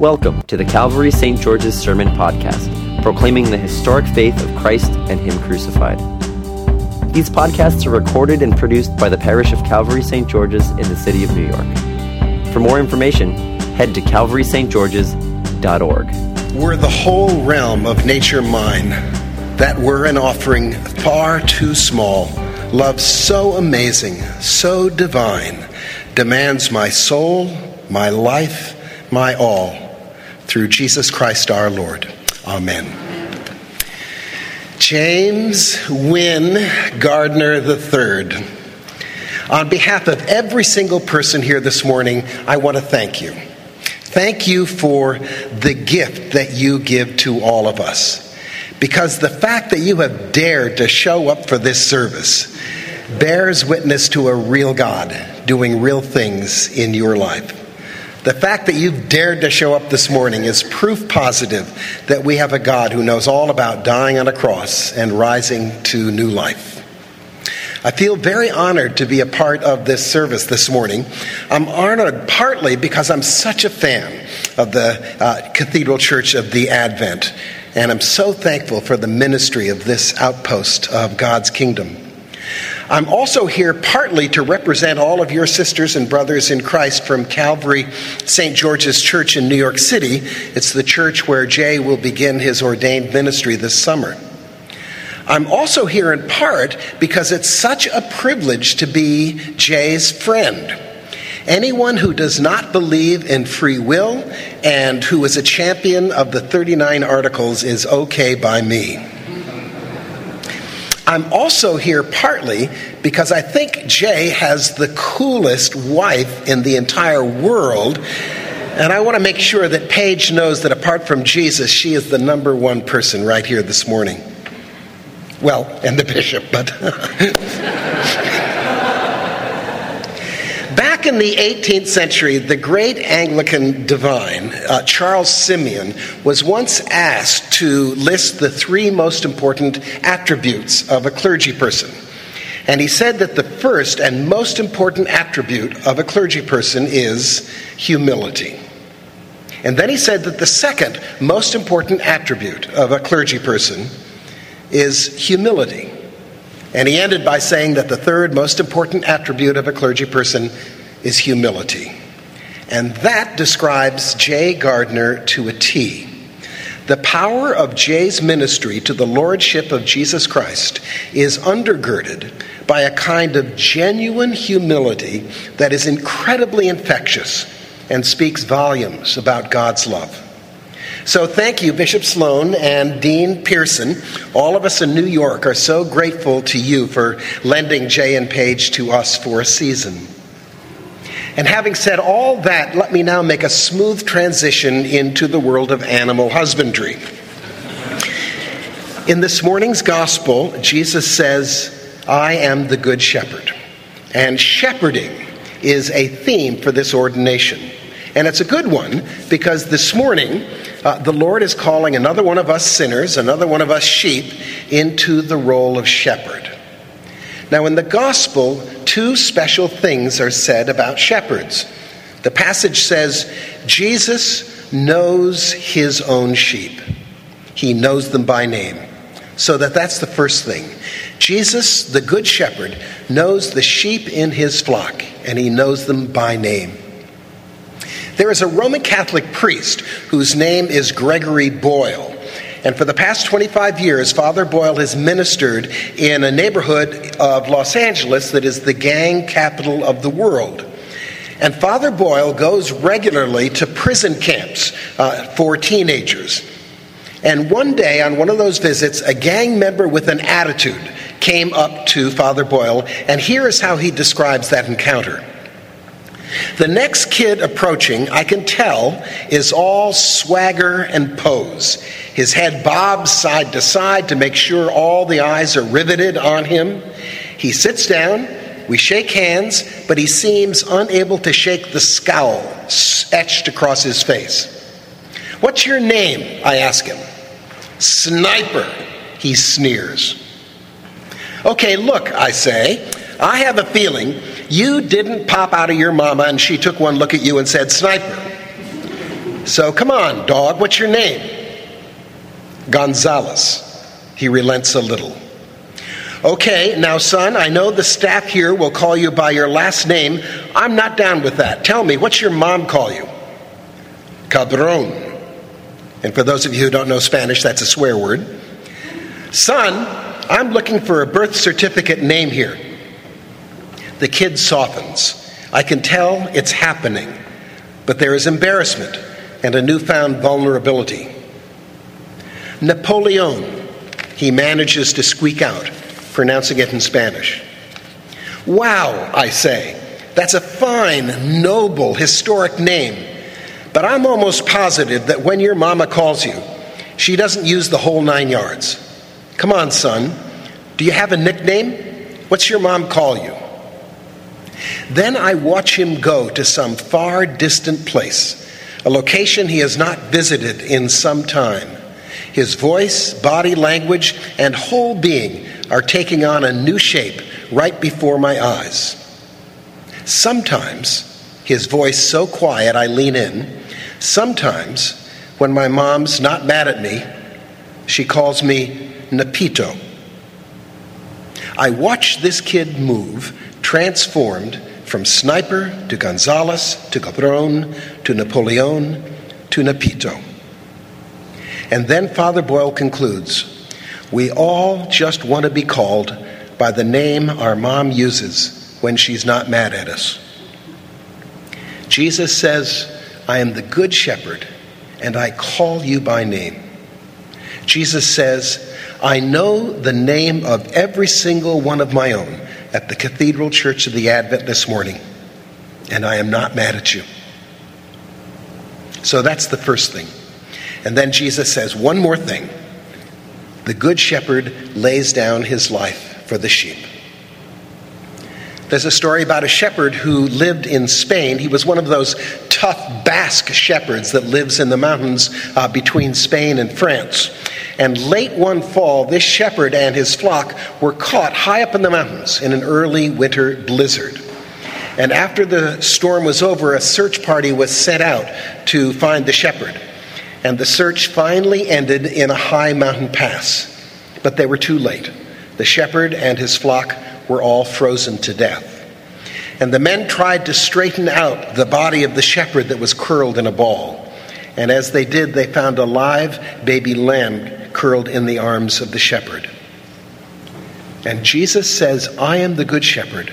Welcome to the Calvary St. George's Sermon Podcast, proclaiming the historic faith of Christ and Him crucified. These podcasts are recorded and produced by the parish of Calvary St. George's in the city of New York. For more information, head to calvarystgeorges.org. Were the whole realm of nature mine, that were an offering far too small, love so amazing, so divine, demands my soul, my life, my all through Jesus Christ our Lord. Amen. James Wynn Gardner III. On behalf of every single person here this morning, I want to thank you. Thank you for the gift that you give to all of us. Because the fact that you have dared to show up for this service bears witness to a real God doing real things in your life. The fact that you've dared to show up this morning is proof positive that we have a God who knows all about dying on a cross and rising to new life. I feel very honored to be a part of this service this morning. I'm honored partly because I'm such a fan of the uh, Cathedral Church of the Advent, and I'm so thankful for the ministry of this outpost of God's kingdom. I'm also here partly to represent all of your sisters and brothers in Christ from Calvary St. George's Church in New York City. It's the church where Jay will begin his ordained ministry this summer. I'm also here in part because it's such a privilege to be Jay's friend. Anyone who does not believe in free will and who is a champion of the 39 articles is okay by me. I'm also here partly because I think Jay has the coolest wife in the entire world. And I want to make sure that Paige knows that apart from Jesus, she is the number one person right here this morning. Well, and the bishop, but. In the 18th century, the great Anglican divine, uh, Charles Simeon, was once asked to list the three most important attributes of a clergy person. And he said that the first and most important attribute of a clergy person is humility. And then he said that the second most important attribute of a clergy person is humility. And he ended by saying that the third most important attribute of a clergy person is humility. And that describes Jay Gardner to a T. The power of Jay's ministry to the Lordship of Jesus Christ is undergirded by a kind of genuine humility that is incredibly infectious and speaks volumes about God's love. So thank you, Bishop Sloan and Dean Pearson. All of us in New York are so grateful to you for lending Jay and Paige to us for a season. And having said all that, let me now make a smooth transition into the world of animal husbandry. In this morning's gospel, Jesus says, I am the good shepherd. And shepherding is a theme for this ordination. And it's a good one because this morning uh, the Lord is calling another one of us sinners, another one of us sheep, into the role of shepherd. Now, in the gospel, two special things are said about shepherds. The passage says, Jesus knows his own sheep, he knows them by name. So that that's the first thing. Jesus, the good shepherd, knows the sheep in his flock, and he knows them by name. There is a Roman Catholic priest whose name is Gregory Boyle. And for the past 25 years, Father Boyle has ministered in a neighborhood of Los Angeles that is the gang capital of the world. And Father Boyle goes regularly to prison camps uh, for teenagers. And one day, on one of those visits, a gang member with an attitude came up to Father Boyle, and here is how he describes that encounter. The next kid approaching, I can tell, is all swagger and pose. His head bobs side to side to make sure all the eyes are riveted on him. He sits down, we shake hands, but he seems unable to shake the scowl etched across his face. What's your name? I ask him. Sniper, he sneers. Okay, look, I say, I have a feeling you didn't pop out of your mama and she took one look at you and said, Sniper. So come on, dog, what's your name? Gonzales. He relents a little. Okay, now, son, I know the staff here will call you by your last name. I'm not down with that. Tell me, what's your mom call you? Cabron. And for those of you who don't know Spanish, that's a swear word. Son, I'm looking for a birth certificate name here. The kid softens. I can tell it's happening, but there is embarrassment and a newfound vulnerability. Napoleon, he manages to squeak out, pronouncing it in Spanish. Wow, I say, that's a fine, noble, historic name. But I'm almost positive that when your mama calls you, she doesn't use the whole nine yards. Come on, son. Do you have a nickname? What's your mom call you? Then I watch him go to some far distant place, a location he has not visited in some time. His voice, body language, and whole being are taking on a new shape right before my eyes. Sometimes, his voice so quiet I lean in. Sometimes, when my mom's not mad at me, she calls me Napito. I watch this kid move, transformed from sniper to Gonzales to Cabron to Napoleon to Napito. And then Father Boyle concludes We all just want to be called by the name our mom uses when she's not mad at us. Jesus says, I am the good shepherd, and I call you by name. Jesus says, I know the name of every single one of my own at the Cathedral Church of the Advent this morning, and I am not mad at you. So that's the first thing. And then Jesus says one more thing the Good Shepherd lays down his life for the sheep. There's a story about a shepherd who lived in Spain. He was one of those tough Basque shepherds that lives in the mountains uh, between Spain and France. And late one fall, this shepherd and his flock were caught high up in the mountains in an early winter blizzard. And after the storm was over, a search party was sent out to find the shepherd. And the search finally ended in a high mountain pass. But they were too late. The shepherd and his flock were all frozen to death. And the men tried to straighten out the body of the shepherd that was curled in a ball. And as they did, they found a live baby lamb curled in the arms of the shepherd. And Jesus says, I am the good shepherd.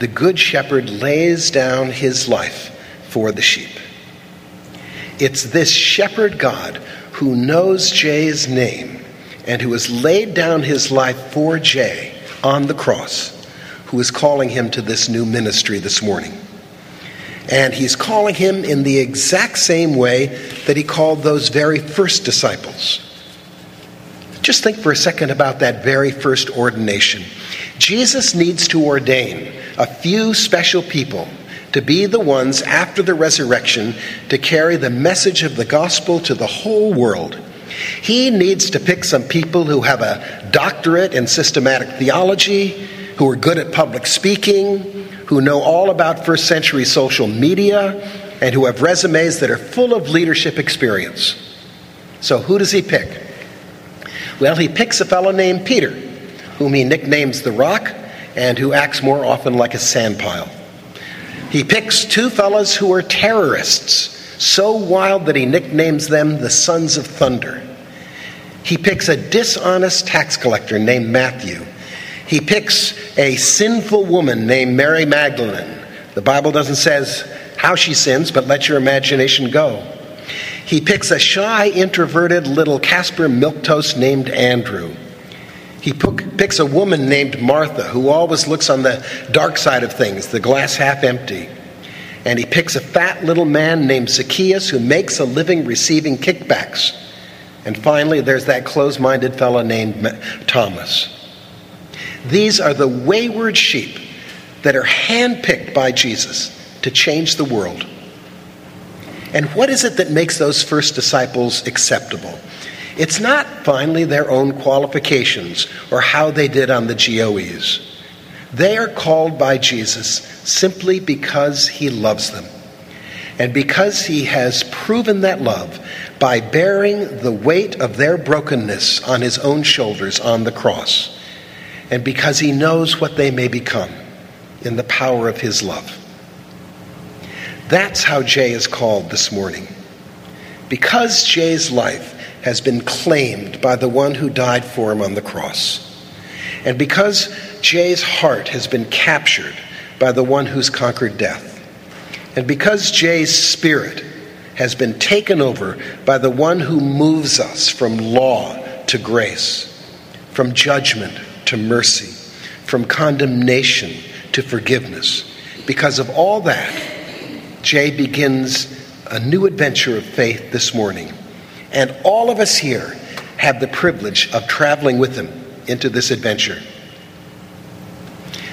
The good shepherd lays down his life for the sheep. It's this shepherd God who knows Jay's name and who has laid down his life for Jay on the cross who is calling him to this new ministry this morning. And he's calling him in the exact same way that he called those very first disciples. Just think for a second about that very first ordination. Jesus needs to ordain a few special people to be the ones after the resurrection to carry the message of the gospel to the whole world. He needs to pick some people who have a doctorate in systematic theology, who are good at public speaking, who know all about first century social media, and who have resumes that are full of leadership experience. So, who does he pick? Well, he picks a fellow named Peter, whom he nicknames the Rock, and who acts more often like a sandpile. He picks two fellows who are terrorists, so wild that he nicknames them the Sons of Thunder. He picks a dishonest tax collector named Matthew. He picks a sinful woman named Mary Magdalene. The Bible doesn't says how she sins, but let your imagination go. He picks a shy, introverted little Caspar Milquetoast named Andrew. He picks a woman named Martha who always looks on the dark side of things, the glass half empty. And he picks a fat little man named Zacchaeus who makes a living receiving kickbacks. And finally, there's that close minded fellow named Thomas. These are the wayward sheep that are handpicked by Jesus to change the world. And what is it that makes those first disciples acceptable? It's not finally their own qualifications or how they did on the GOEs. They are called by Jesus simply because he loves them. And because he has proven that love by bearing the weight of their brokenness on his own shoulders on the cross, and because he knows what they may become in the power of his love. That's how Jay is called this morning. Because Jay's life has been claimed by the one who died for him on the cross, and because Jay's heart has been captured by the one who's conquered death, and because Jay's spirit has been taken over by the one who moves us from law to grace, from judgment to mercy, from condemnation to forgiveness. Because of all that, Jay begins a new adventure of faith this morning. And all of us here have the privilege of traveling with him into this adventure.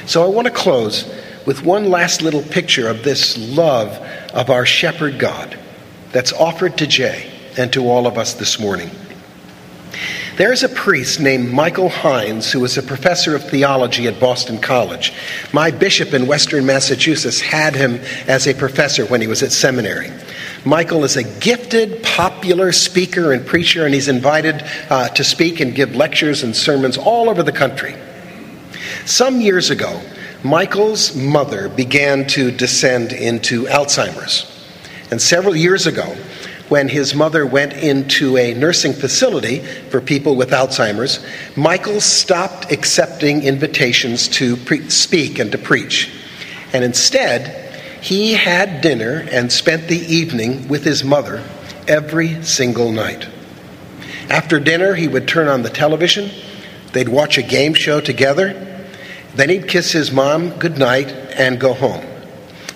So I want to close with one last little picture of this love of our shepherd God that's offered to Jay and to all of us this morning. There's a priest named Michael Himes who was a professor of theology at Boston College. My bishop in Western Massachusetts had him as a professor when he was at seminary. Michael is a gifted, popular speaker and preacher, and he's invited uh, to speak and give lectures and sermons all over the country. Some years ago, Michael's mother began to descend into Alzheimer's. And several years ago, when his mother went into a nursing facility for people with Alzheimer's, Michael stopped accepting invitations to pre- speak and to preach. And instead, he had dinner and spent the evening with his mother every single night. After dinner, he would turn on the television, they'd watch a game show together, then he'd kiss his mom goodnight and go home.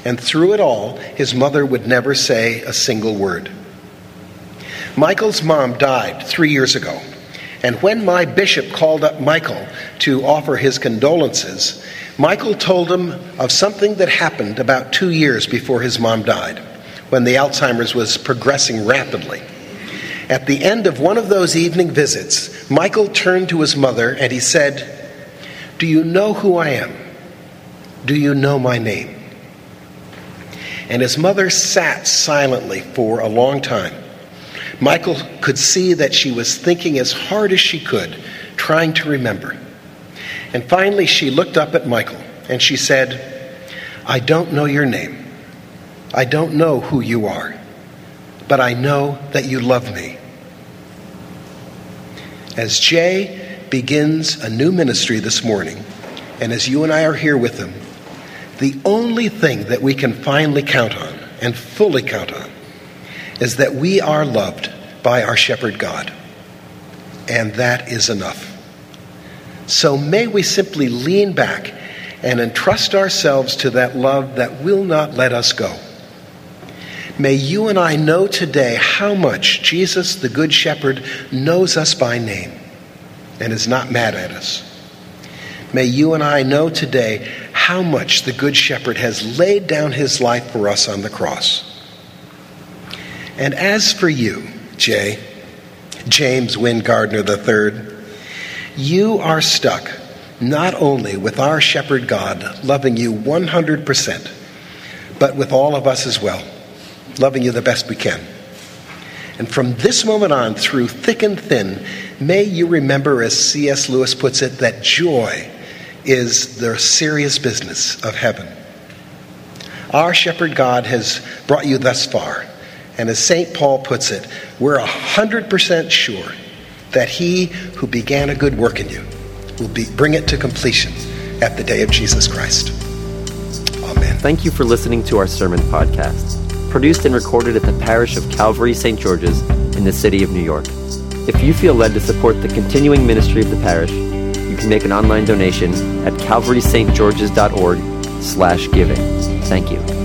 And through it all, his mother would never say a single word. Michael's mom died three years ago. And when my bishop called up Michael to offer his condolences, Michael told him of something that happened about two years before his mom died, when the Alzheimer's was progressing rapidly. At the end of one of those evening visits, Michael turned to his mother and he said, Do you know who I am? Do you know my name? And his mother sat silently for a long time. Michael could see that she was thinking as hard as she could, trying to remember. And finally, she looked up at Michael and she said, I don't know your name. I don't know who you are, but I know that you love me. As Jay begins a new ministry this morning, and as you and I are here with him, the only thing that we can finally count on and fully count on is that we are loved by our shepherd God. And that is enough. So may we simply lean back and entrust ourselves to that love that will not let us go. May you and I know today how much Jesus, the Good Shepherd, knows us by name and is not mad at us. May you and I know today how much the Good Shepherd has laid down his life for us on the cross. And as for you, Jay, James Wynn Gardner III, you are stuck not only with our shepherd God loving you 100%, but with all of us as well, loving you the best we can. And from this moment on, through thick and thin, may you remember, as C.S. Lewis puts it, that joy is the serious business of heaven. Our shepherd God has brought you thus far. And as St. Paul puts it, we're 100% sure that he who began a good work in you will be, bring it to completion at the day of Jesus Christ. Amen. Thank you for listening to our sermon podcast, produced and recorded at the parish of Calvary St. George's in the city of New York. If you feel led to support the continuing ministry of the parish, you can make an online donation at calvarystgeorges.org slash giving. Thank you.